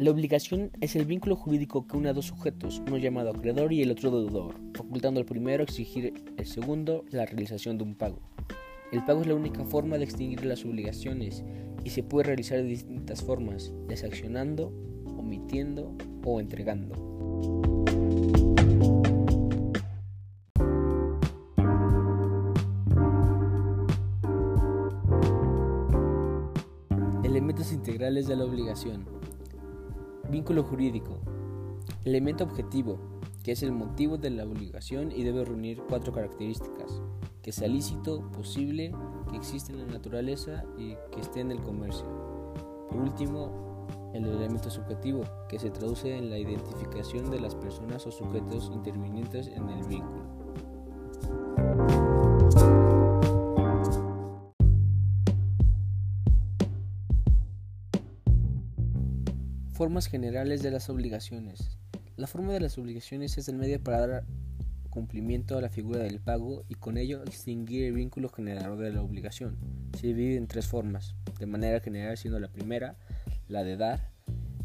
La obligación es el vínculo jurídico que une a dos sujetos, uno llamado acreedor y el otro deudor, facultando al primero exigir el segundo la realización de un pago. El pago es la única forma de extinguir las obligaciones y se puede realizar de distintas formas, desaccionando, omitiendo o entregando. Elementos integrales de la obligación. Vínculo jurídico. Elemento objetivo, que es el motivo de la obligación y debe reunir cuatro características. Que sea lícito, posible, que existe en la naturaleza y que esté en el comercio. Por último, el elemento subjetivo, que se traduce en la identificación de las personas o sujetos intervinientes en el vínculo. Formas generales de las obligaciones. La forma de las obligaciones es el medio para dar cumplimiento a la figura del pago y con ello extinguir el vínculo generador de la obligación. Se divide en tres formas, de manera general siendo la primera la de dar,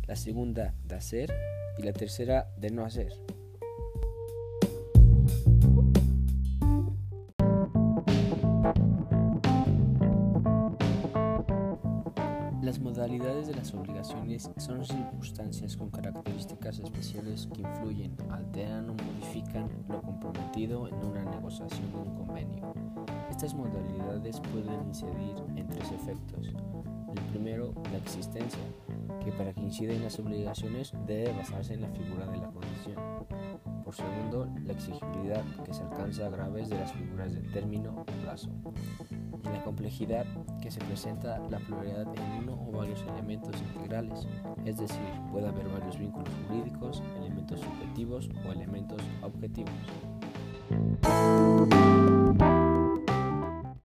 la segunda de hacer y la tercera de no hacer. Las modalidades de las obligaciones son circunstancias con características especiales que influyen, alteran o modifican lo comprometido en una negociación o un convenio. Estas modalidades pueden incidir en tres efectos. El primero, la existencia, que para que incida en las obligaciones debe basarse en la figura de la condición. Por segundo, la exigibilidad, que se alcanza a través de las figuras de término o plazo y la complejidad que se presenta la pluralidad en uno o varios elementos integrales, es decir, puede haber varios vínculos jurídicos, elementos subjetivos o elementos objetivos.